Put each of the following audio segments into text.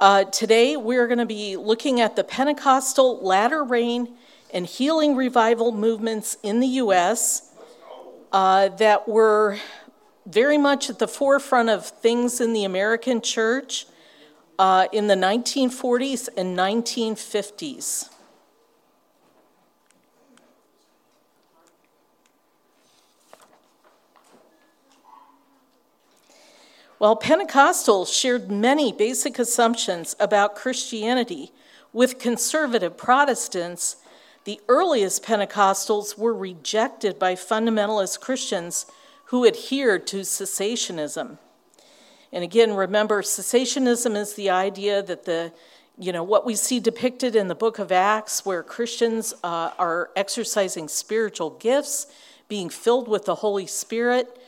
Uh, today, we're going to be looking at the Pentecostal latter rain and healing revival movements in the U.S. Uh, that were very much at the forefront of things in the American church uh, in the 1940s and 1950s. While Pentecostals shared many basic assumptions about Christianity with conservative Protestants, the earliest Pentecostals were rejected by fundamentalist Christians who adhered to cessationism. And again, remember, cessationism is the idea that the you know, what we see depicted in the book of Acts, where Christians uh, are exercising spiritual gifts, being filled with the Holy Spirit,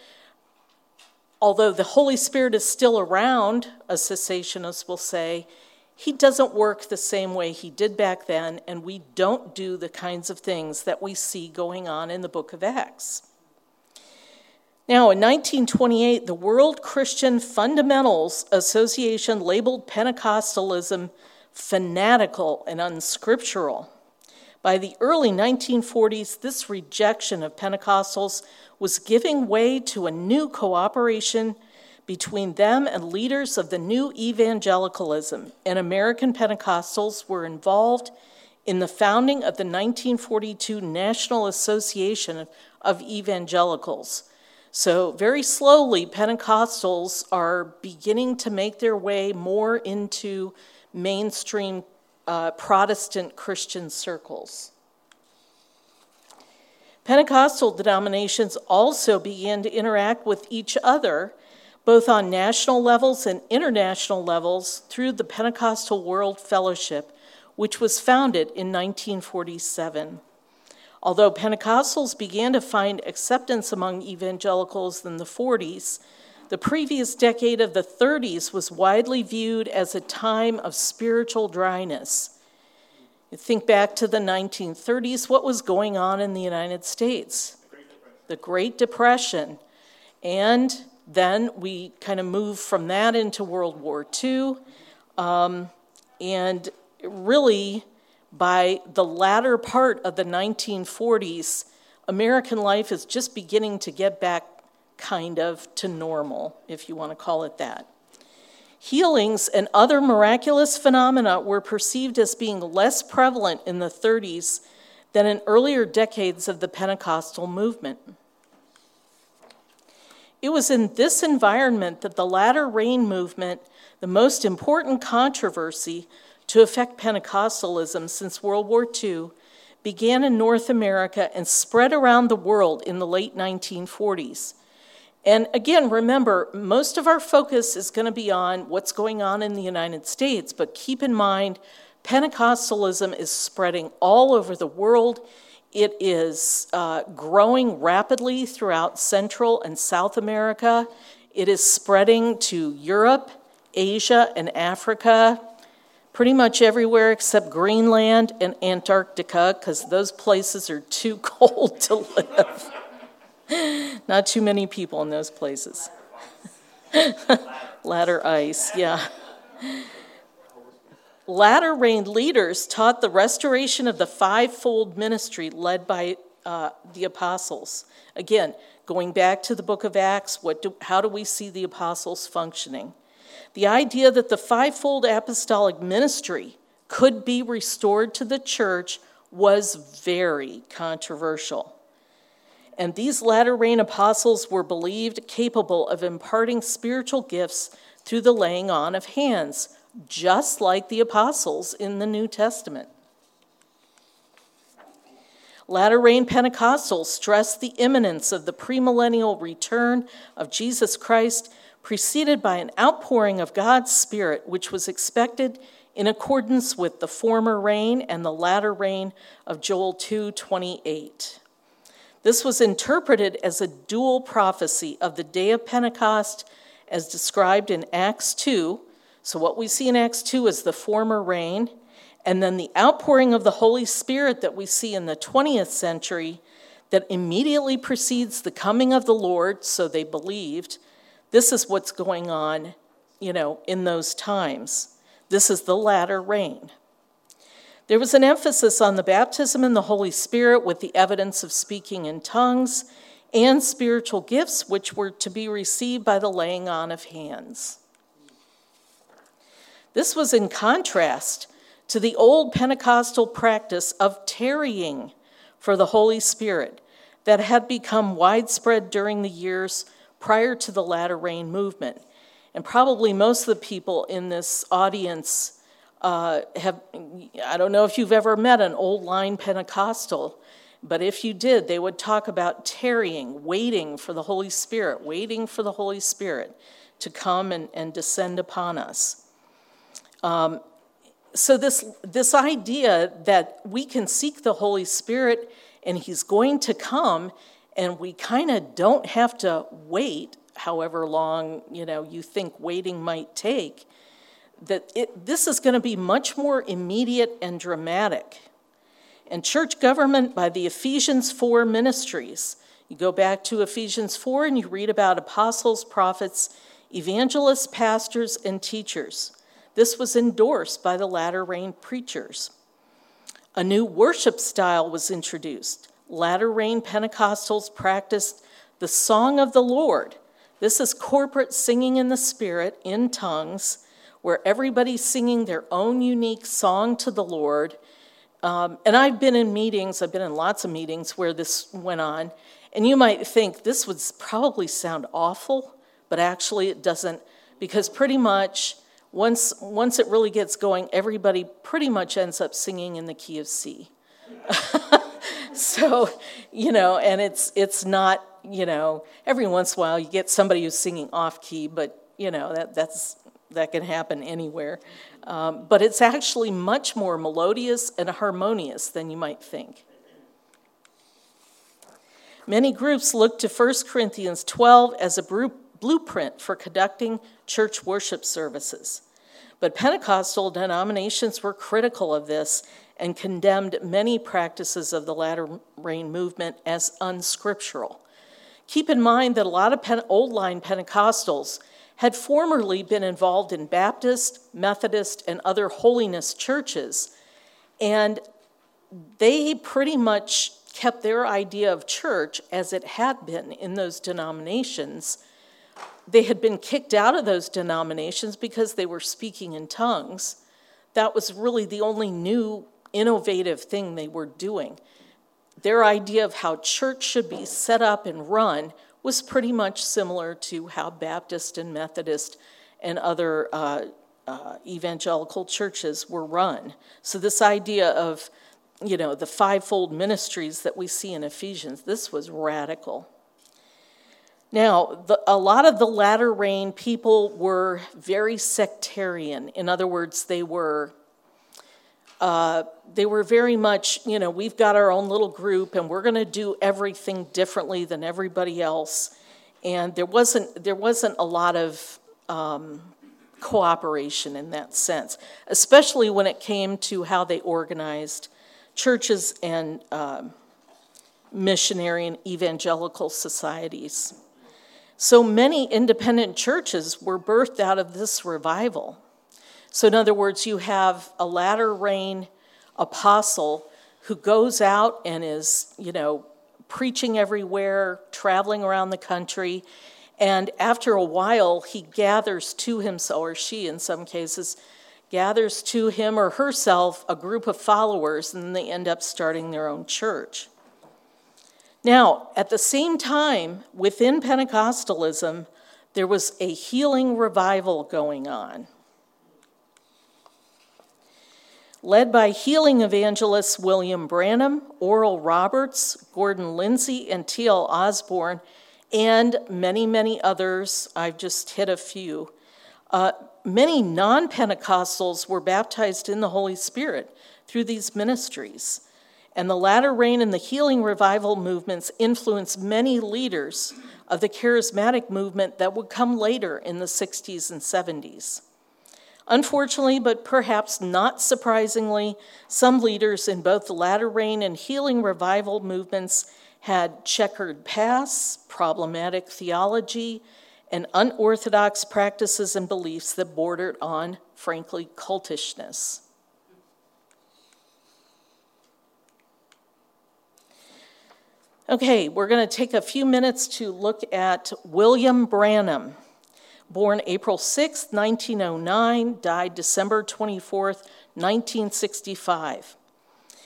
although the Holy Spirit is still around, a cessationist will say, he doesn't work the same way he did back then, and we don't do the kinds of things that we see going on in the book of Acts. Now, in 1928, the World Christian Fundamentals Association labeled Pentecostalism fanatical and unscriptural. By the early 1940s, this rejection of Pentecostals was giving way to a new cooperation between them and leaders of the new evangelicalism, and American Pentecostals were involved in the founding of the 1942 National Association of Evangelicals. So, very slowly, Pentecostals are beginning to make their way more into mainstream uh, Protestant Christian circles. Pentecostal denominations also began to interact with each other, both on national levels and international levels, through the Pentecostal World Fellowship, which was founded in 1947. Although Pentecostals began to find acceptance among evangelicals in the 40s, the previous decade of the 30s was widely viewed as a time of spiritual dryness. You think back to the 1930s, what was going on in the United States? The Great Depression. And then we kind of moved from that into World War II. Um, and really, by the latter part of the 1940s, American life is just beginning to get back kind of to normal, if you want to call it that. Healings and other miraculous phenomena were perceived as being less prevalent in the 30s than in earlier decades of the Pentecostal movement. It was in this environment that the latter rain movement, the most important controversy to affect Pentecostalism since World War II, began in North America and spread around the world in the late 1940s. And again, remember, most of our focus is going to be on what's going on in the United States, but keep in mind, Pentecostalism is spreading all over the world. It is uh, growing rapidly throughout Central and South America. It is spreading to Europe, Asia, and Africa, pretty much everywhere except Greenland and Antarctica, because those places are too cold to live. Not too many people in those places. Latter ice, yeah. Latter rain leaders taught the restoration of the fivefold ministry led by uh, the apostles. Again, going back to the book of Acts, what do, how do we see the apostles functioning? The idea that the fivefold apostolic ministry could be restored to the church was very controversial and these latter rain apostles were believed capable of imparting spiritual gifts through the laying on of hands, just like the apostles in the New Testament. Latter rain Pentecostals stressed the imminence of the premillennial return of Jesus Christ, preceded by an outpouring of God's Spirit, which was expected in accordance with the former rain and the latter rain of Joel 2:28. This was interpreted as a dual prophecy of the day of Pentecost as described in Acts 2. So, what we see in Acts 2 is the former rain, and then the outpouring of the Holy Spirit that we see in the 20th century that immediately precedes the coming of the Lord, so they believed. This is what's going on, you know, in those times. This is the latter rain. There was an emphasis on the baptism in the Holy Spirit with the evidence of speaking in tongues and spiritual gifts, which were to be received by the laying on of hands. This was in contrast to the old Pentecostal practice of tarrying for the Holy Spirit that had become widespread during the years prior to the latter rain movement. And probably most of the people in this audience uh, have, I don't know if you've ever met an old line Pentecostal, but if you did, they would talk about tarrying, waiting for the Holy Spirit, waiting for the Holy Spirit to come and, and descend upon us. Um, so this, this idea that we can seek the Holy Spirit and he's going to come and we kind of don't have to wait however long you know you think waiting might take that it, this is going to be much more immediate and dramatic. And church government by the ephesians 4 ministries you go back to ephesians 4 and you read about apostles prophets evangelists pastors and teachers. This was endorsed by the latter rain preachers. A new worship style was introduced. Latter rain Pentecostals practiced the song of the Lord. This is corporate singing in the Spirit in tongues, where everybody's singing their own unique song to the Lord. Um, and I've been in meetings, I've been in lots of meetings where this went on, and you might think this would probably sound awful, but actually it doesn't, because pretty much once, once it really gets going, everybody pretty much ends up singing in the key of C. so, you know, and it's it's not, you know, every once in a while you get somebody who's singing off key, but you know that that's that can happen anywhere. Um, but it's actually much more melodious and harmonious than you might think. Many groups look to 1 Corinthians 12 as a blueprint for conducting church worship services. But Pentecostal denominations were critical of this and condemned many practices of the latter rain movement as unscriptural. Keep in mind that a lot of old line Pentecostals had formerly been involved in Baptist, Methodist, and other holiness churches, and they pretty much kept their idea of church as it had been in those denominations. They had been kicked out of those denominations because they were speaking in tongues. That was really the only new innovative thing they were doing. Their idea of how church should be set up and run was pretty much similar to how Baptist and Methodist and other uh, uh, evangelical churches were run. So, this idea of, you know, the fivefold ministries that we see in Ephesians, this was radical. Now, the, a lot of the latter rain people were very sectarian. In other words, they were uh, they were very much, you know, we've got our own little group and we're going to do everything differently than everybody else. And there wasn't, there wasn't a lot of um, cooperation in that sense, especially when it came to how they organized churches and um, missionary and evangelical societies. So many independent churches were birthed out of this revival. So, in other words, you have a latter rain apostle who goes out and is, you know, preaching everywhere, traveling around the country. And after a while, he gathers to himself, or she in some cases, gathers to him or herself a group of followers, and they end up starting their own church. Now, at the same time, within Pentecostalism, there was a healing revival going on. Led by healing evangelists William Branham, Oral Roberts, Gordon Lindsay, and T.L. Osborn, and many, many others. I've just hit a few. Uh, many non Pentecostals were baptized in the Holy Spirit through these ministries. And the latter rain and the healing revival movements influenced many leaders of the charismatic movement that would come later in the 60s and 70s. Unfortunately, but perhaps not surprisingly, some leaders in both the latter rain and healing revival movements had checkered pasts, problematic theology, and unorthodox practices and beliefs that bordered on, frankly, cultishness. Okay, we're going to take a few minutes to look at William Branham. Born April 6, 1909, died December 24, 1965.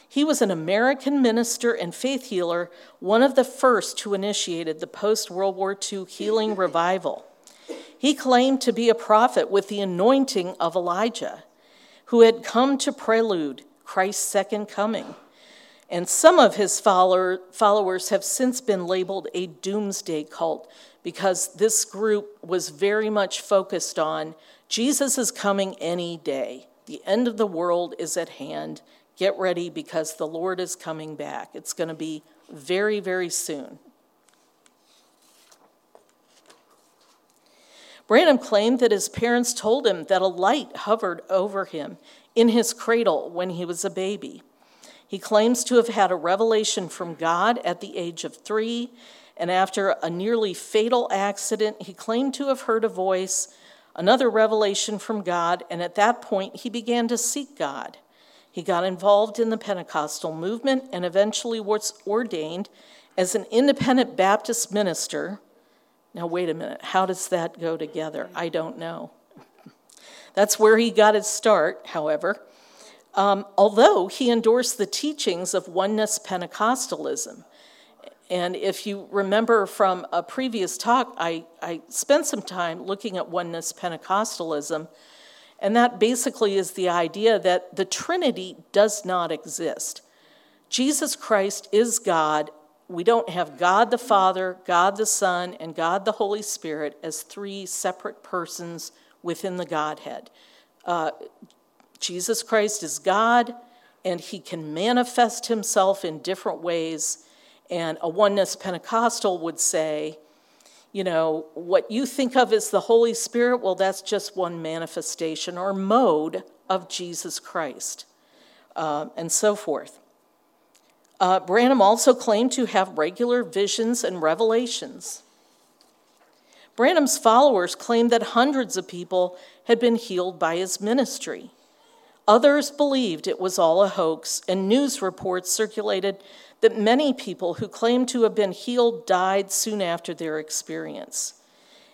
He was an American minister and faith healer, one of the first who initiated the post World War II healing revival. He claimed to be a prophet with the anointing of Elijah, who had come to prelude Christ's second coming. And some of his follower, followers have since been labeled a doomsday cult because this group was very much focused on Jesus is coming any day. The end of the world is at hand. Get ready because the Lord is coming back. It's going to be very, very soon. Branham claimed that his parents told him that a light hovered over him in his cradle when he was a baby. He claims to have had a revelation from God at the age of three, and after a nearly fatal accident, he claimed to have heard a voice, another revelation from God, and at that point, he began to seek God. He got involved in the Pentecostal movement and eventually was ordained as an independent Baptist minister. Now, wait a minute, how does that go together? I don't know. That's where he got his start, however um, although he endorsed the teachings of oneness Pentecostalism. And if you remember from a previous talk, I, I spent some time looking at oneness Pentecostalism, and that basically is the idea that the Trinity does not exist. Jesus Christ is God. We don't have God the Father, God the Son, and God the Holy Spirit as three separate persons within the Godhead. Uh, Jesus Christ is God, and he can manifest himself in different ways. And a oneness Pentecostal would say, you know, what you think of as the Holy Spirit, well, that's just one manifestation or mode of Jesus Christ, uh, and so forth. Uh, Branham also claimed to have regular visions and revelations. Branham's followers claimed that hundreds of people had been healed by his ministry. Others believed it was all a hoax, and news reports circulated that many people who claimed to have been healed died soon after their experience.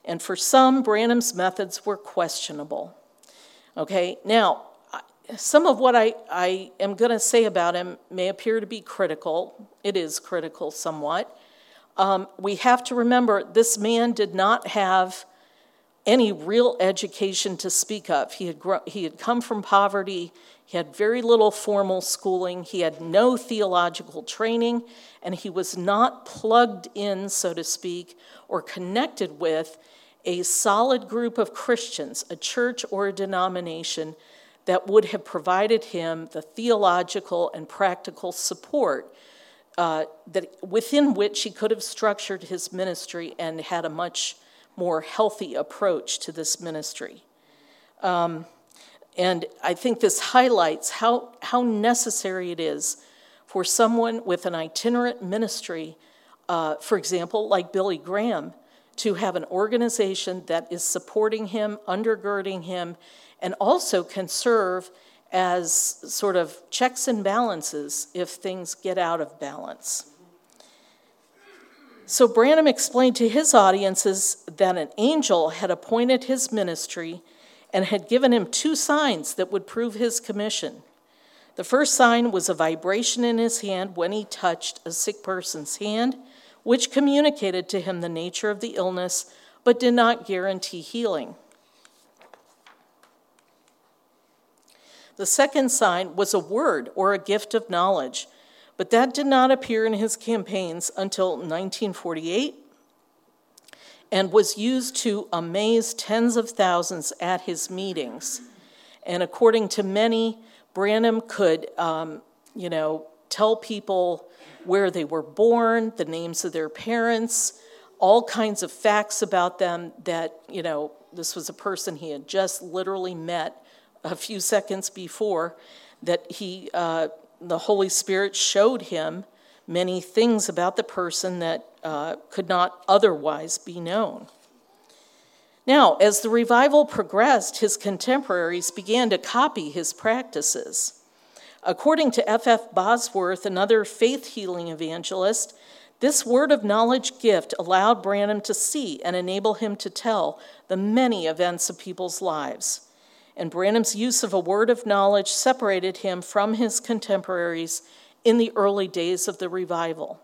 And for some, Branham's methods were questionable. Okay, now, some of what I, I am going to say about him may appear to be critical. It is critical somewhat. Um, we have to remember this man did not have any real education to speak of. He had, grown, he had come from poverty, he had very little formal schooling, he had no theological training, and he was not plugged in, so to speak, or connected with a solid group of Christians, a church or a denomination that would have provided him the theological and practical support uh, that within which he could have structured his ministry and had a much more healthy approach to this ministry. Um, and I think this highlights how, how necessary it is for someone with an itinerant ministry, uh, for example, like Billy Graham, to have an organization that is supporting him, undergirding him, and also can serve as sort of checks and balances if things get out of balance. So Branham explained to his audiences that an angel had appointed his ministry and had given him two signs that would prove his commission. The first sign was a vibration in his hand when he touched a sick person's hand, which communicated to him the nature of the illness but did not guarantee healing. The second sign was a word or a gift of knowledge but that did not appear in his campaigns until 1948 and was used to amaze tens of thousands at his meetings. And according to many, Branham could, um, you know, tell people where they were born, the names of their parents, all kinds of facts about them that, you know, this was a person he had just literally met a few seconds before, that he uh, the Holy Spirit showed him many things about the person that uh, could not otherwise be known. Now, as the revival progressed, his contemporaries began to copy his practices. According to F. F. Bosworth, another faith healing evangelist, this word of knowledge gift allowed Branham to see and enable him to tell the many events of people's lives. And Branham's use of a word of knowledge separated him from his contemporaries in the early days of the revival.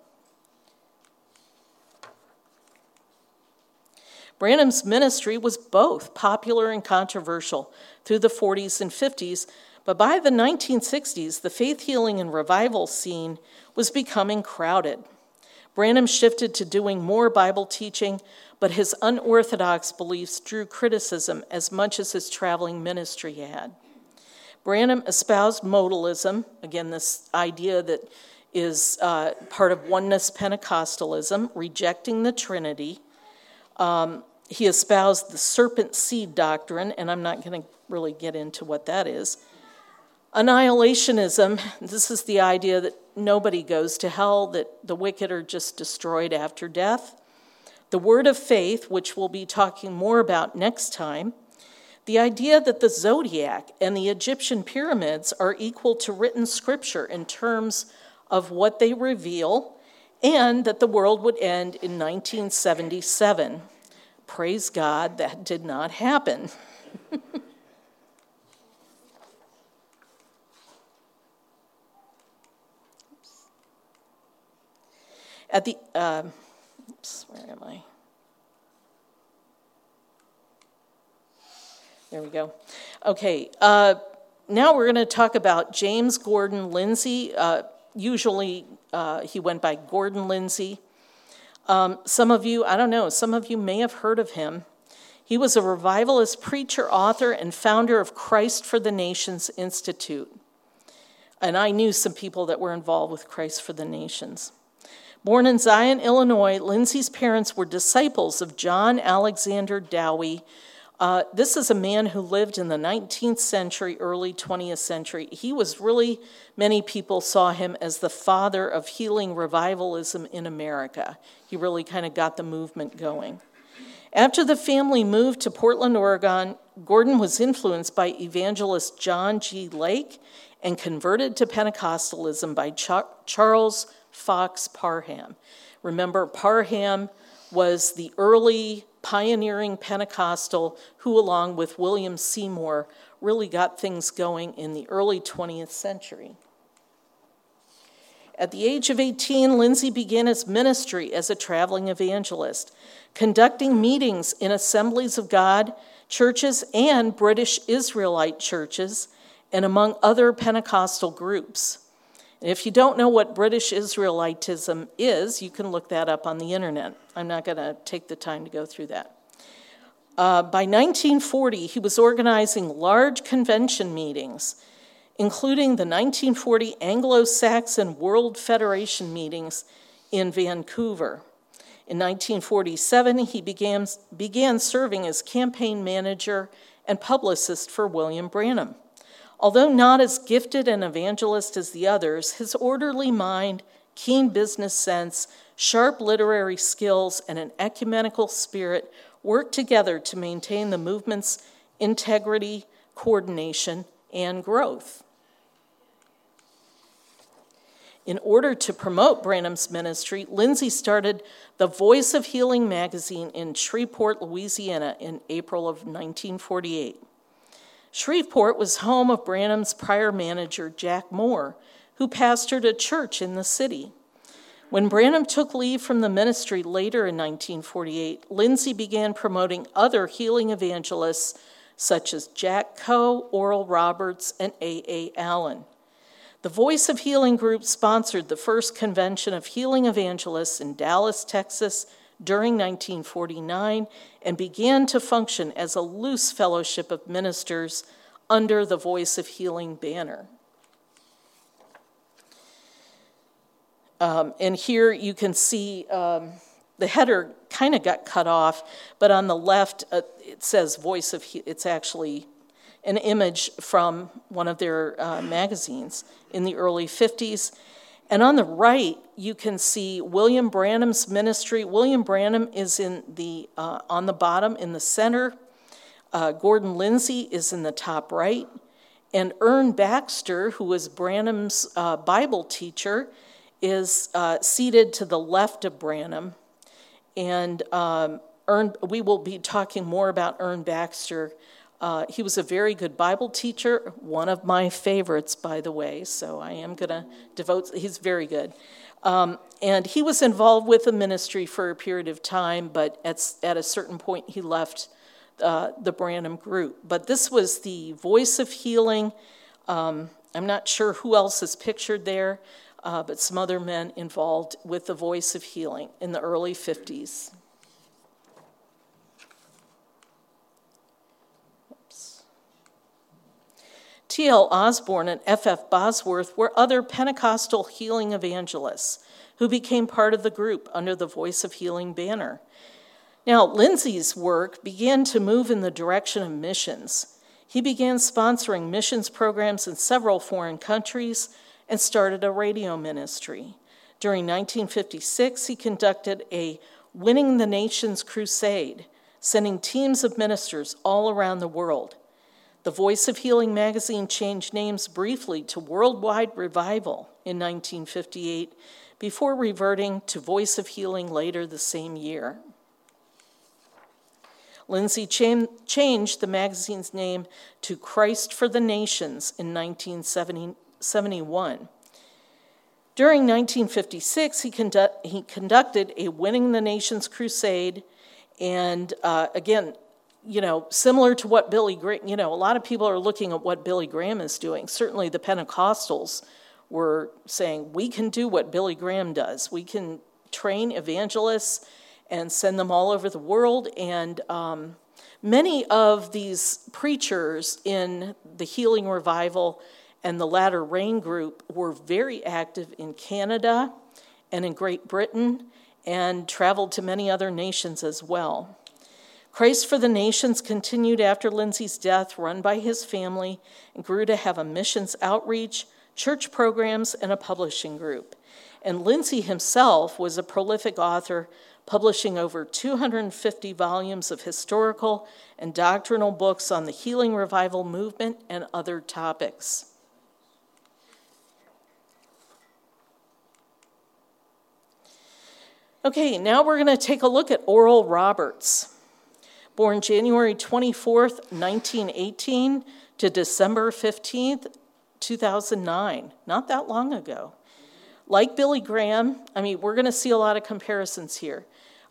Branham's ministry was both popular and controversial through the 40s and 50s, but by the 1960s, the faith healing and revival scene was becoming crowded. Branham shifted to doing more Bible teaching, but his unorthodox beliefs drew criticism as much as his traveling ministry had. Branham espoused modalism, again, this idea that is uh, part of oneness Pentecostalism, rejecting the Trinity. Um, he espoused the serpent seed doctrine, and I'm not going to really get into what that is. Annihilationism, this is the idea that nobody goes to hell, that the wicked are just destroyed after death. The word of faith, which we'll be talking more about next time. The idea that the zodiac and the Egyptian pyramids are equal to written scripture in terms of what they reveal, and that the world would end in 1977. Praise God, that did not happen. At the, uh, oops, where am I? There we go. Okay, uh, now we're going to talk about James Gordon Lindsay. Uh, usually uh, he went by Gordon Lindsay. Um, some of you, I don't know, some of you may have heard of him. He was a revivalist preacher, author, and founder of Christ for the Nations Institute. And I knew some people that were involved with Christ for the Nations. Born in Zion, Illinois, Lindsay's parents were disciples of John Alexander Dowie. Uh, this is a man who lived in the 19th century, early 20th century. He was really, many people saw him as the father of healing revivalism in America. He really kind of got the movement going. After the family moved to Portland, Oregon, Gordon was influenced by evangelist John G. Lake and converted to Pentecostalism by Charles Fox Parham. Remember, Parham was the early pioneering Pentecostal who, along with William Seymour, really got things going in the early 20th century. At the age of 18, Lindsay began his ministry as a traveling evangelist, conducting meetings in assemblies of God, churches, and British Israelite churches, and among other Pentecostal groups. If you don't know what British Israelitism is, you can look that up on the internet. I'm not going to take the time to go through that. Uh, by 1940, he was organizing large convention meetings, including the 1940 Anglo Saxon World Federation meetings in Vancouver. In 1947, he began, began serving as campaign manager and publicist for William Branham. Although not as gifted an evangelist as the others, his orderly mind, keen business sense, sharp literary skills, and an ecumenical spirit worked together to maintain the movement's integrity, coordination, and growth. In order to promote Branham's ministry, Lindsay started the Voice of Healing magazine in Shreveport, Louisiana in April of 1948. Shreveport was home of Branham's prior manager, Jack Moore, who pastored a church in the city. When Branham took leave from the ministry later in 1948, Lindsay began promoting other healing evangelists such as Jack Coe, Oral Roberts, and A. A. Allen. The Voice of Healing group sponsored the first convention of healing evangelists in Dallas, Texas during 1949 and began to function as a loose fellowship of ministers under the Voice of Healing banner. Um, and here you can see um, the header kind of got cut off, but on the left uh, it says Voice of he- it's actually an image from one of their uh, magazines in the early 50s. And on the right, you can see William Branham's ministry. William Branham is in the, uh, on the bottom in the center. Uh, Gordon Lindsay is in the top right. And Ern Baxter, who was Branham's uh, Bible teacher, is uh, seated to the left of Branham. And um, Ern, we will be talking more about Ern Baxter. Uh, he was a very good Bible teacher, one of my favorites, by the way, so I am going to devote, he's very good. Um, and he was involved with the ministry for a period of time, but at, at a certain point he left uh, the Branham group. But this was the voice of healing. Um, I'm not sure who else is pictured there, uh, but some other men involved with the voice of healing in the early 50s. T.L. Osborn and F.F. Bosworth were other Pentecostal healing evangelists who became part of the group under the Voice of Healing banner. Now, Lindsay's work began to move in the direction of missions. He began sponsoring missions programs in several foreign countries and started a radio ministry. During 1956, he conducted a Winning the Nations crusade, sending teams of ministers all around the world. The Voice of Healing magazine changed names briefly to Worldwide Revival in 1958 before reverting to Voice of Healing later the same year. Lindsay changed the magazine's name to Christ for the Nations in 1971. During 1956, he, conduct, he conducted a Winning the Nations crusade, and uh, again, you know, similar to what Billy Graham, you know, a lot of people are looking at what Billy Graham is doing. Certainly the Pentecostals were saying, we can do what Billy Graham does. We can train evangelists and send them all over the world. And um, many of these preachers in the Healing Revival and the Latter Rain group were very active in Canada and in Great Britain and traveled to many other nations as well. Christ for the Nations continued after Lindsay's death, run by his family, and grew to have a missions outreach, church programs, and a publishing group. And Lindsay himself was a prolific author, publishing over 250 volumes of historical and doctrinal books on the healing revival movement and other topics. Okay, now we're going to take a look at Oral Roberts born January 24th, 1918 to December 15th, 2009. Not that long ago. Like Billy Graham, I mean, we're going to see a lot of comparisons here.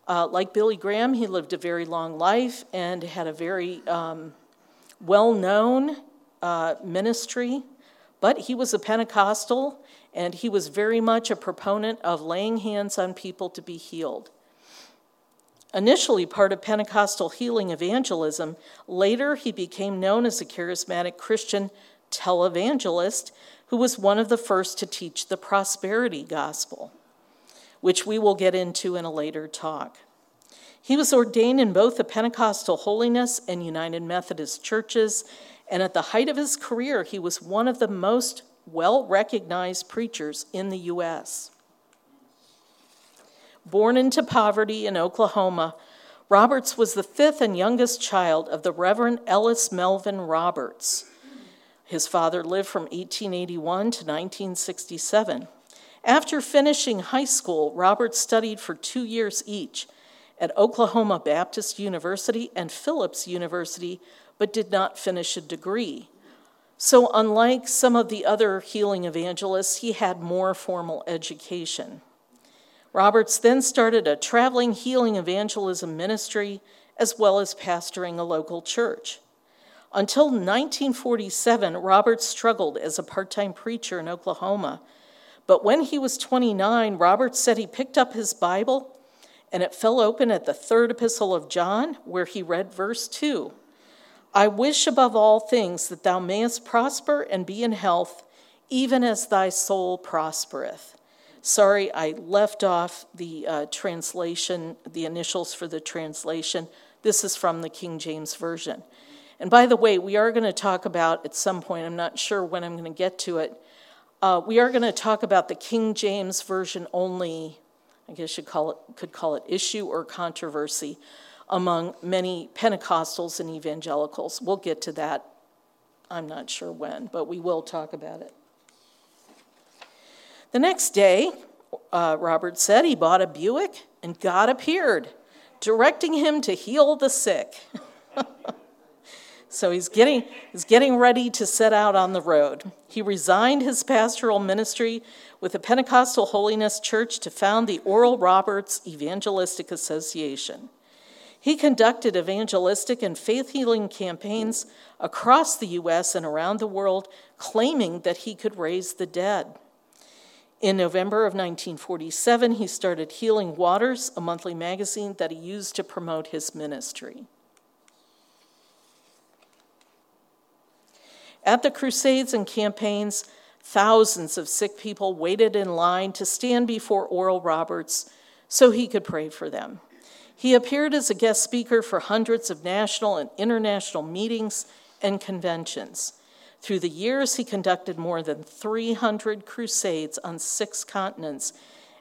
Uh, like Billy Graham, he lived a very long life and had a very um, well known uh, ministry, but he was a Pentecostal and he was very much a proponent of laying hands on people to be healed. Initially part of Pentecostal healing evangelism, later he became known as a charismatic Christian televangelist who was one of the first to teach the prosperity gospel, which we will get into in a later talk. He was ordained in both the Pentecostal Holiness and United Methodist churches, and at the height of his career, he was one of the most well recognized preachers in the U.S. Born into poverty in Oklahoma, Roberts was the fifth and youngest child of the Reverend Ellis Melvin Roberts. His father lived from 1881 to 1967. After finishing high school, Roberts studied for two years each at Oklahoma Baptist University and Phillips University, but did not finish a degree. So, unlike some of the other healing evangelists, he had more formal education. Roberts then started a traveling healing evangelism ministry as well as pastoring a local church. Until 1947, Roberts struggled as a part time preacher in Oklahoma. But when he was 29, Roberts said he picked up his Bible and it fell open at the third epistle of John, where he read verse 2 I wish above all things that thou mayest prosper and be in health, even as thy soul prospereth. Sorry, I left off the uh, translation, the initials for the translation. This is from the King James Version. And by the way, we are going to talk about at some point, I'm not sure when I'm going to get to it, Uh, we are going to talk about the King James Version only, I guess you call it, could call it issue or controversy among many Pentecostals and evangelicals. We'll get to that, I'm not sure when, but we will talk about it. The next day, uh, Robert said he bought a Buick and God appeared, directing him to heal the sick. so he's getting, he's getting ready to set out on the road. He resigned his pastoral ministry with the Pentecostal Holiness Church to found the Oral Roberts Evangelistic Association. He conducted evangelistic and faith healing campaigns across the U.S. and around the world, claiming that he could raise the dead. In November of 1947, he started Healing Waters, a monthly magazine that he used to promote his ministry. At the crusades and campaigns, thousands of sick people waited in line to stand before Oral Roberts so he could pray for them. He appeared as a guest speaker for hundreds of national and international meetings and conventions. Through the years, he conducted more than 300 crusades on six continents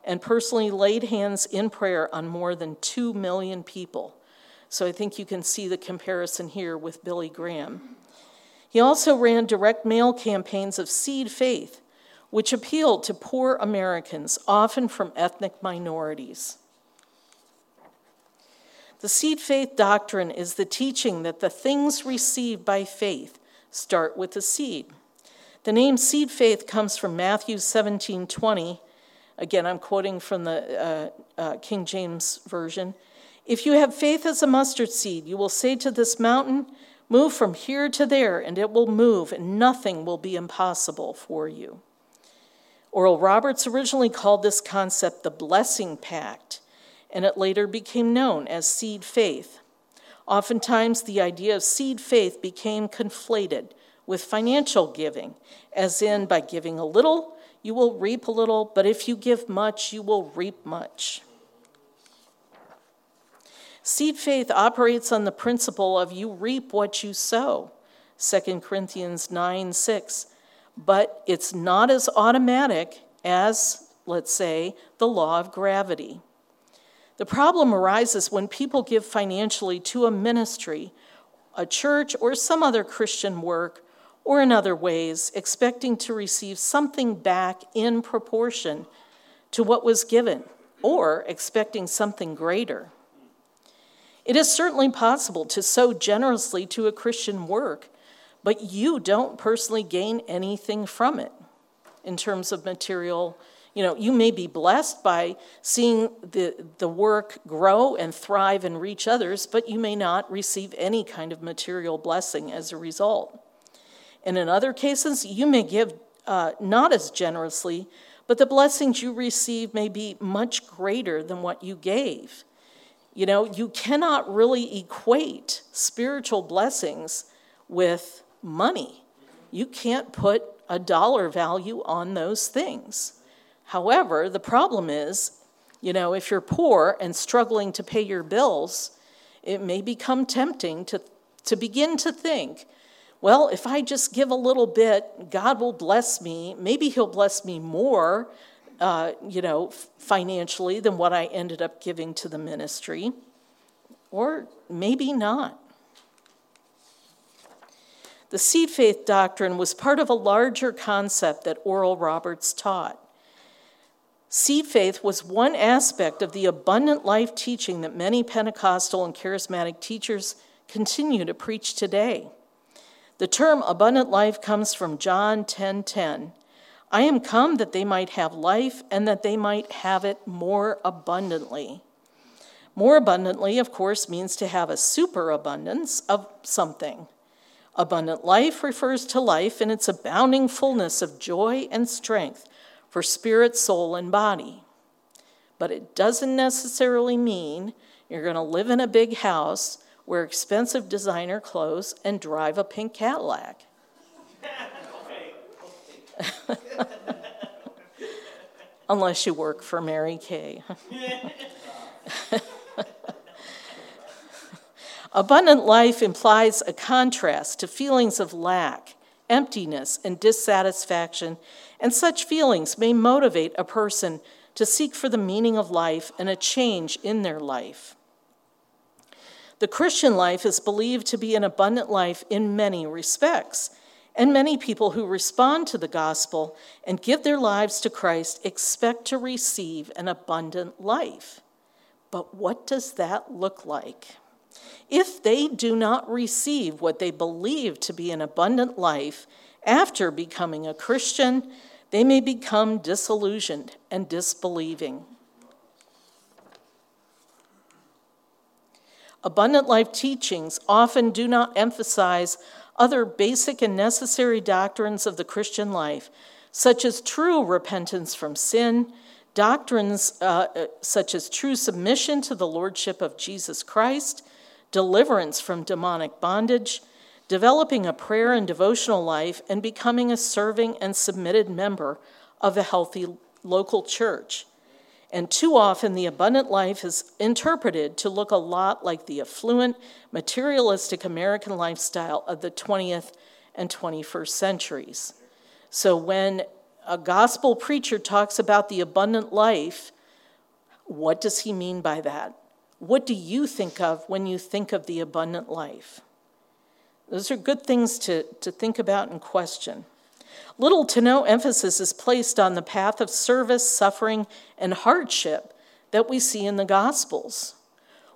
and personally laid hands in prayer on more than 2 million people. So I think you can see the comparison here with Billy Graham. He also ran direct mail campaigns of seed faith, which appealed to poor Americans, often from ethnic minorities. The seed faith doctrine is the teaching that the things received by faith start with the seed. The name seed faith comes from Matthew 17 20. Again, I'm quoting from the uh, uh, King James Version. If you have faith as a mustard seed, you will say to this mountain, Move from here to there, and it will move, and nothing will be impossible for you. Oral Roberts originally called this concept the blessing pact, and it later became known as seed faith. Oftentimes, the idea of seed faith became conflated with financial giving, as in, by giving a little, you will reap a little, but if you give much, you will reap much. Seed faith operates on the principle of you reap what you sow, 2 Corinthians 9 6. But it's not as automatic as, let's say, the law of gravity. The problem arises when people give financially to a ministry, a church, or some other Christian work, or in other ways, expecting to receive something back in proportion to what was given, or expecting something greater. It is certainly possible to sow generously to a Christian work, but you don't personally gain anything from it in terms of material you know, you may be blessed by seeing the, the work grow and thrive and reach others, but you may not receive any kind of material blessing as a result. And in other cases, you may give uh, not as generously, but the blessings you receive may be much greater than what you gave. You know, you cannot really equate spiritual blessings with money. You can't put a dollar value on those things. However, the problem is, you know, if you're poor and struggling to pay your bills, it may become tempting to, to begin to think, well, if I just give a little bit, God will bless me. Maybe He'll bless me more, uh, you know, financially than what I ended up giving to the ministry. Or maybe not. The seed faith doctrine was part of a larger concept that Oral Roberts taught. Seed faith was one aspect of the abundant life teaching that many Pentecostal and charismatic teachers continue to preach today. The term abundant life comes from John 10:10. 10, 10. I am come that they might have life and that they might have it more abundantly. More abundantly, of course, means to have a superabundance of something. Abundant life refers to life in its abounding fullness of joy and strength for spirit, soul, and body. But it doesn't necessarily mean you're going to live in a big house, wear expensive designer clothes, and drive a pink Cadillac. Unless you work for Mary Kay. Abundant life implies a contrast to feelings of lack emptiness, and dissatisfaction, and such feelings may motivate a person to seek for the meaning of life and a change in their life. The Christian life is believed to be an abundant life in many respects, and many people who respond to the gospel and give their lives to Christ expect to receive an abundant life. But what does that look like? If they do not receive what they believe to be an abundant life after becoming a Christian, they may become disillusioned and disbelieving. Abundant life teachings often do not emphasize other basic and necessary doctrines of the Christian life, such as true repentance from sin, doctrines uh, uh such as true submission to the Lordship of Jesus Christ, deliverance from demonic bondage, developing a prayer and devotional life, and becoming a serving and submitted member of a healthy local church. And too often, the abundant life is interpreted to look a lot like the affluent, materialistic American lifestyle of the 20th and 21st centuries. So, when a gospel preacher talks about the abundant life, what does he mean by that? What do you think of when you think of the abundant life? Those are good things to, to think about and question. Little to no emphasis is placed on the path of service, suffering, and hardship that we see in the Gospels.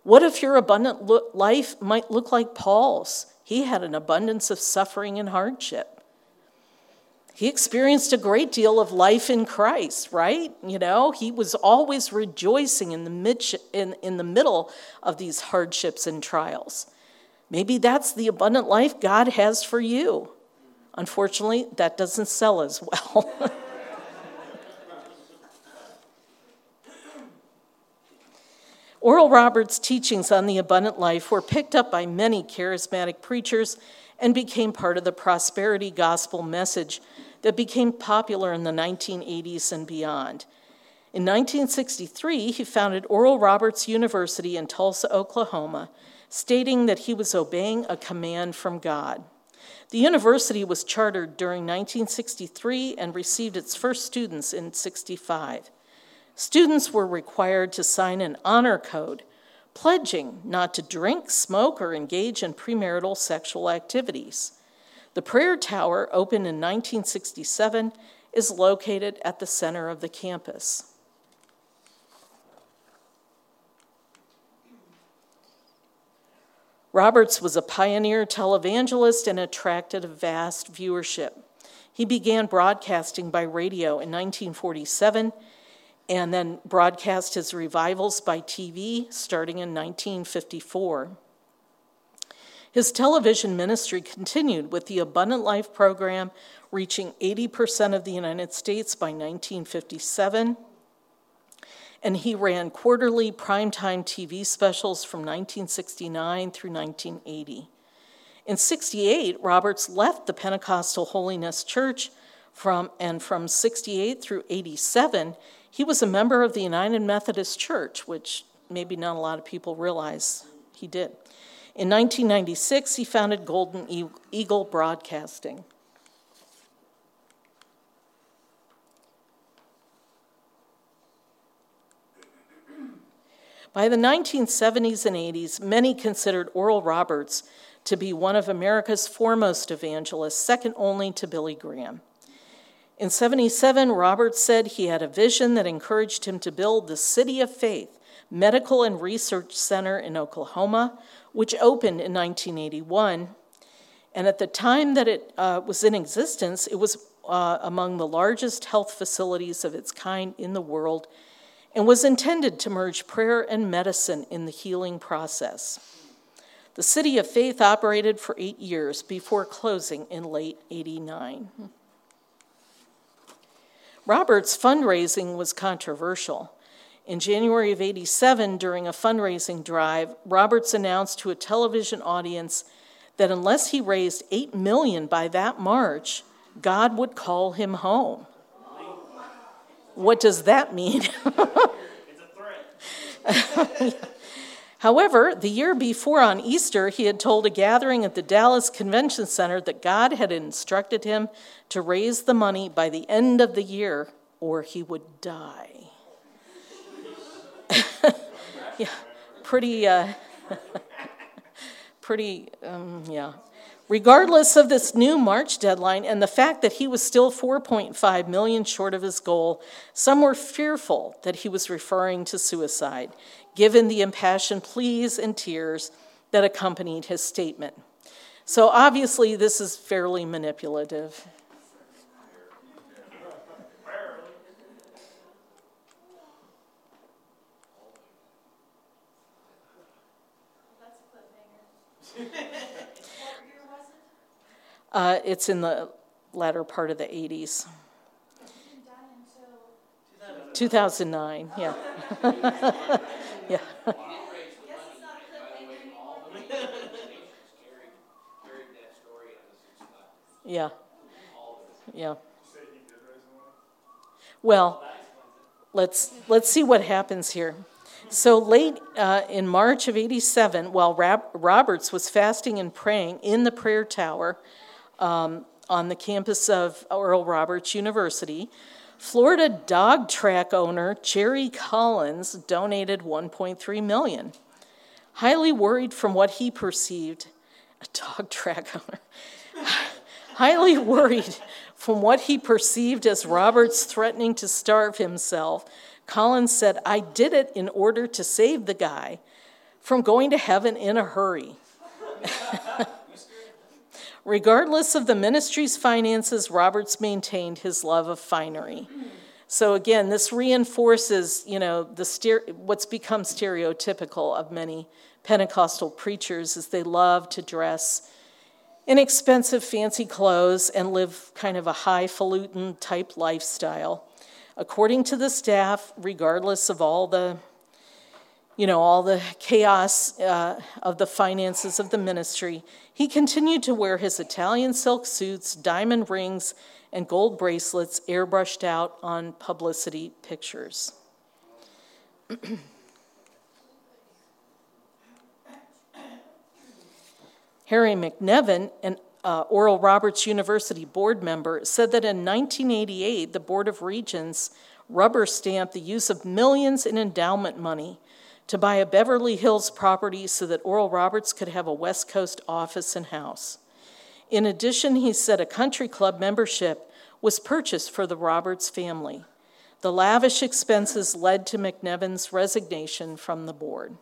What if your abundant life might look like Paul's? He had an abundance of suffering and hardship. He experienced a great deal of life in Christ, right? You know, he was always rejoicing in the, mid- in, in the middle of these hardships and trials. Maybe that's the abundant life God has for you. Unfortunately, that doesn't sell as well. Oral Roberts' teachings on the abundant life were picked up by many charismatic preachers and became part of the prosperity gospel message that became popular in the 1980s and beyond. In 1963, he founded Oral Roberts University in Tulsa, Oklahoma, stating that he was obeying a command from God. The university was chartered during 1963 and received its first students in 65. Students were required to sign an honor code pledging not to drink, smoke, or engage in premarital sexual activities. The prayer tower, opened in 1967, is located at the center of the campus. Roberts was a pioneer televangelist and attracted a vast viewership. He began broadcasting by radio in 1947 and then broadcast his revivals by TV starting in 1954. His television ministry continued with the Abundant Life program, reaching 80% of the United States by 1957 and he ran quarterly primetime TV specials from 1969 through 1980. In 68, Roberts left the Pentecostal Holiness Church from and from 68 through 87, he was a member of the United Methodist Church, which maybe not a lot of people realize he did. In 1996, he founded Golden Eagle Broadcasting. By the 1970s and 80s, many considered Oral Roberts to be one of America's foremost evangelists, second only to Billy Graham. In 77, Roberts said he had a vision that encouraged him to build the City of Faith Medical and Research Center in Oklahoma, which opened in 1981. And at the time that it uh, was in existence, it was uh, among the largest health facilities of its kind in the world and was intended to merge prayer and medicine in the healing process. The City of Faith operated for eight years before closing in late 89. Robert's fundraising was controversial. In January of 87, during a fundraising drive, Roberts announced to a television audience that unless he raised 8 million by that March, God would call him home. What does that mean? However, the year before on Easter, he had told a gathering at the Dallas Convention Center that God had instructed him to raise the money by the end of the year or he would die. yeah, pretty, uh, pretty, um, yeah. Regardless of this new March deadline and the fact that he was still 4.5 million short of his goal, some were fearful that he was referring to suicide, given the impassioned pleas and tears that accompanied his statement. So obviously, this is fairly manipulative. Uh, it's in the latter part of the 80s. 2009, yeah. yeah. yeah. Yeah. Well, let's let's see what happens here. So late uh, in March of 87, while Roberts was fasting and praying in the prayer tower, um, on the campus of Oral Roberts University, Florida dog track owner Jerry Collins donated 1.3 million. Highly worried from what he perceived, a dog track owner, highly worried from what he perceived as Roberts threatening to starve himself, Collins said, I did it in order to save the guy from going to heaven in a hurry. Regardless of the ministry's finances, Roberts maintained his love of finery. So again, this reinforces, you know, the stere- what's become stereotypical of many Pentecostal preachers is they love to dress in expensive, fancy clothes and live kind of a highfalutin type lifestyle. According to the staff, regardless of all the you know, all the chaos uh, of the finances of the ministry, he continued to wear his Italian silk suits, diamond rings, and gold bracelets airbrushed out on publicity pictures. Harry McNevin, an uh, Oral Roberts University board member, said that in 1988, the Board of Regents rubber stamped the use of millions in endowment money to buy a Beverly Hills property so that Oral Roberts could have a West Coast office and house. In addition, he said a country club membership was purchased for the Roberts family. The lavish expenses led to McNevin's resignation from the board.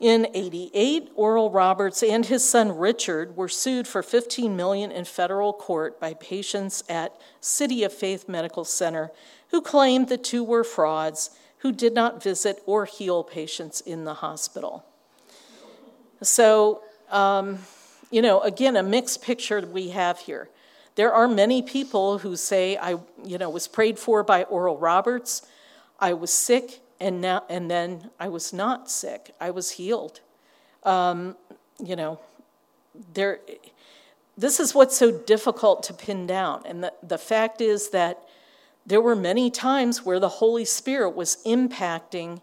In 88, Oral Roberts and his son Richard were sued for 15 million in federal court by patients at City of Faith Medical Center who claimed the two were frauds who did not visit or heal patients in the hospital. So, um, you know, again, a mixed picture we have here. There are many people who say, I, you know, was prayed for by Oral Roberts, I was sick, and, now, and then I was not sick. I was healed. Um, you know, there, this is what's so difficult to pin down. And the, the fact is that there were many times where the Holy Spirit was impacting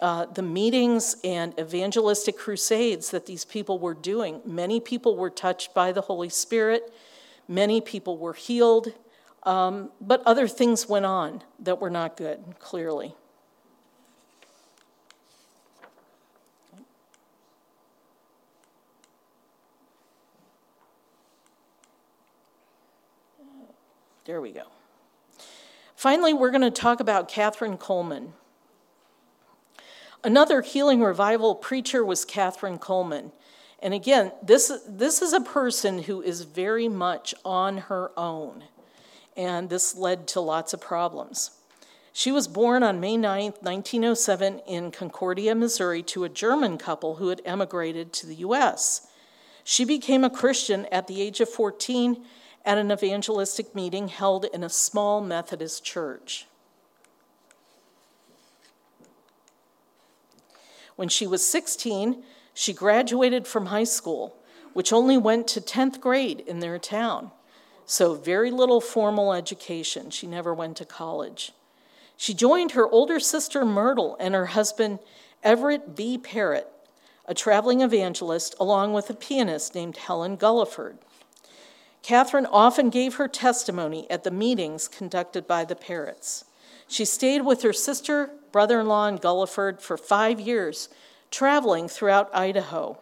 uh, the meetings and evangelistic crusades that these people were doing. Many people were touched by the Holy Spirit, many people were healed, um, but other things went on that were not good, clearly. There we go. Finally, we're going to talk about Kathryn Kuhlman. Another healing revival preacher was Kathryn Kuhlman. And again, this, this is a person who is very much on her own. And this led to lots of problems. She was born on May 9, 1907, in Concordia, Missouri, to a German couple who had emigrated to the U.S. She became a Christian at the age of 14 at an evangelistic meeting held in a small Methodist church. When she was 16, she graduated from high school, which only went to 10th grade in their town. So, very little formal education. She never went to college. She joined her older sister Myrtle and her husband Everett B. Parrott, a traveling evangelist, along with a pianist named Helen Gulliford. Kathryn often gave her testimony at the meetings conducted by the Parrotts. She stayed with her sister, brother in law, and Gulliford for five years, traveling throughout Idaho.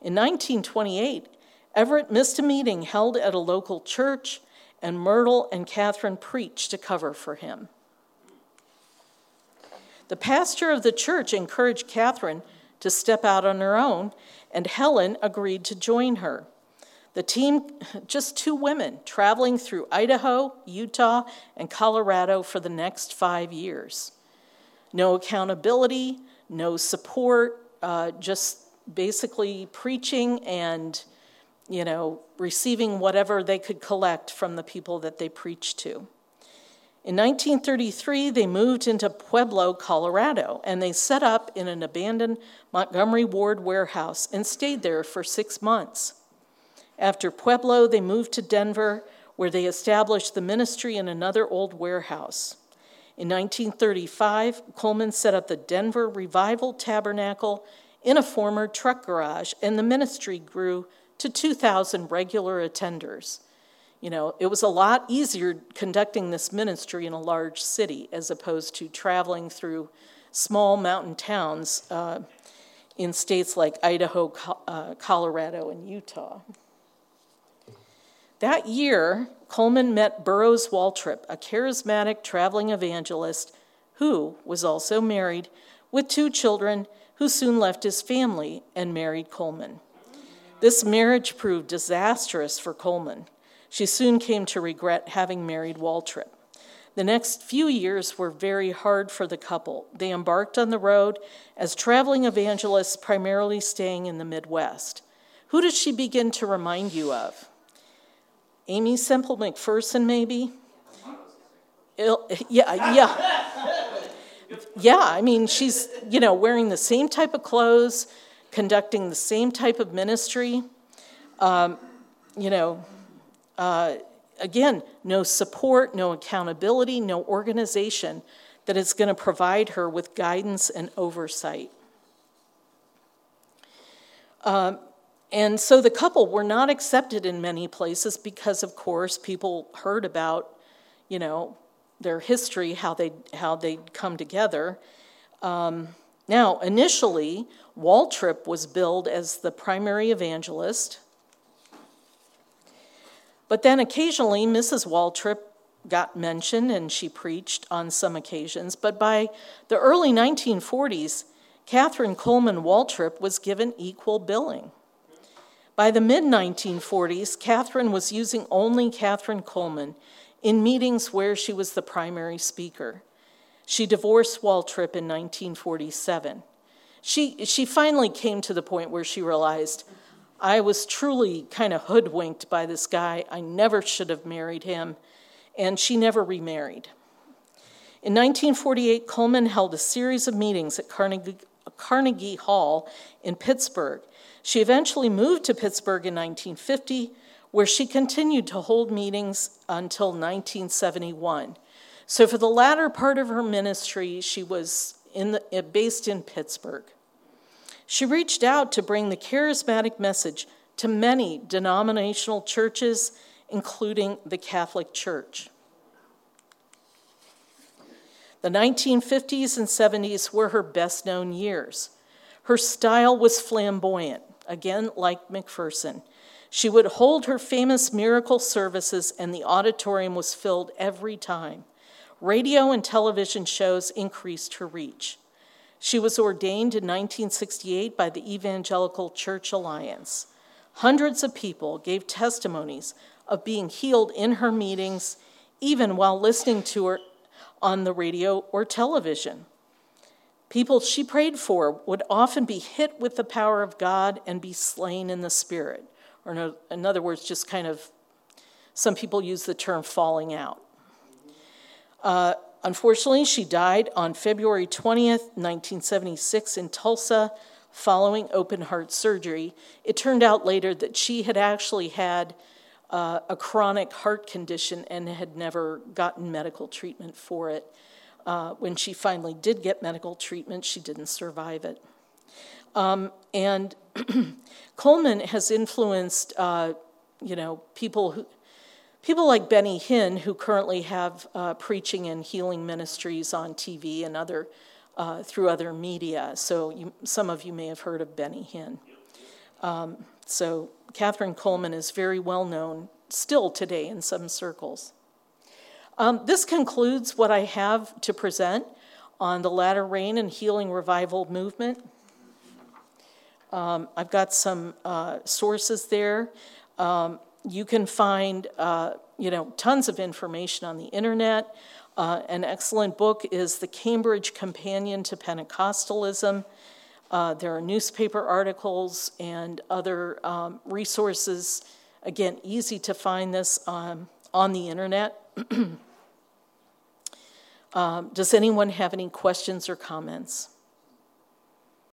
In 1928, Everett missed a meeting held at a local church, and Myrtle and Kathryn preached to cover for him. The pastor of the church encouraged Kathryn to step out on her own, and Helen agreed to join her. The team, just two women, traveling through Idaho, Utah, and Colorado for the next five years. No accountability, no support, uh, just basically preaching and, you know, receiving whatever they could collect from the people that they preached to. In 1933, they moved into Pueblo, Colorado, and they set up in an abandoned Montgomery Ward warehouse and stayed there for six months. After Pueblo, they moved to Denver, where they established the ministry in another old warehouse. In 1935, Kuhlman set up the Denver Revival Tabernacle in a former truck garage, and the ministry grew to 2,000 regular attenders. You know, it was a lot easier conducting this ministry in a large city as opposed to traveling through small mountain towns uh, in states like Idaho, uh, Colorado, and Utah. That year, Kuhlman met Burroughs Waltrip, a charismatic traveling evangelist who was also married with two children who soon left his family and married Kuhlman. This marriage proved disastrous for Kuhlman. She soon came to regret having married Waltrip. The next few years were very hard for the couple. They embarked on the road as traveling evangelists, primarily staying in the Midwest. Who does she begin to remind you of? Aimee Semple McPherson, maybe? yeah, yeah. Yeah, I mean, she's, you know, wearing the same type of clothes, conducting the same type of ministry. Um, you know, uh, again, no support, no accountability, no organization that is going to provide her with guidance and oversight. Um, and so the couple were not accepted in many places because, of course, people heard about, you know, their history, how they how they'd come together. Um, now, initially, Waltrip was billed as the primary evangelist, but then occasionally Mrs. Waltrip got mentioned and she preached on some occasions. But by the early 1940s, Kathryn Kuhlman Waltrip was given equal billing. By the mid 1940s, Kathryn was using only Kathryn Kuhlman in meetings where she was the primary speaker. She divorced Waltrip in 1947. She, she finally came to the point where she realized I was truly kind of hoodwinked by this guy. I never should have married him. And she never remarried. In 1948, Kuhlman held a series of meetings at Carnegie, Carnegie Hall in Pittsburgh she eventually moved to Pittsburgh in 1950, where she continued to hold meetings until 1971. So, for the latter part of her ministry, she was in the, uh, based in Pittsburgh. She reached out to bring the charismatic message to many denominational churches, including the Catholic Church. The 1950s and 70s were her best known years. Her style was flamboyant again like McPherson. She would hold her famous miracle services, and the auditorium was filled every time. Radio and television shows increased her reach. She was ordained in 1968 by the Evangelical Church Alliance. Hundreds of people gave testimonies of being healed in her meetings, even while listening to her on the radio or television. People she prayed for would often be hit with the power of God and be slain in the spirit. Or, in other words, just kind of, some people use the term falling out. Uh, unfortunately, she died on February 20th, 1976, in Tulsa following open heart surgery. It turned out later that she had actually had uh, a chronic heart condition and had never gotten medical treatment for it. Uh, when she finally did get medical treatment, she didn't survive it. Um, and Kuhlman has influenced, uh, you know, people who, people like Benny Hinn, who currently have uh, preaching and healing ministries on TV and other uh, through other media. So you, some of you may have heard of Benny Hinn. Um, so Kathryn Kuhlman is very well known still today in some circles. Um, this concludes what I have to present on the latter rain and healing revival movement. Um, I've got some uh, sources there. Um, you can find, uh, you know, tons of information on the internet. Uh, an excellent book is The Cambridge Companion to Pentecostalism. Uh, there are newspaper articles and other um, resources. Again, easy to find this um, on the internet. um, does anyone have any questions or comments?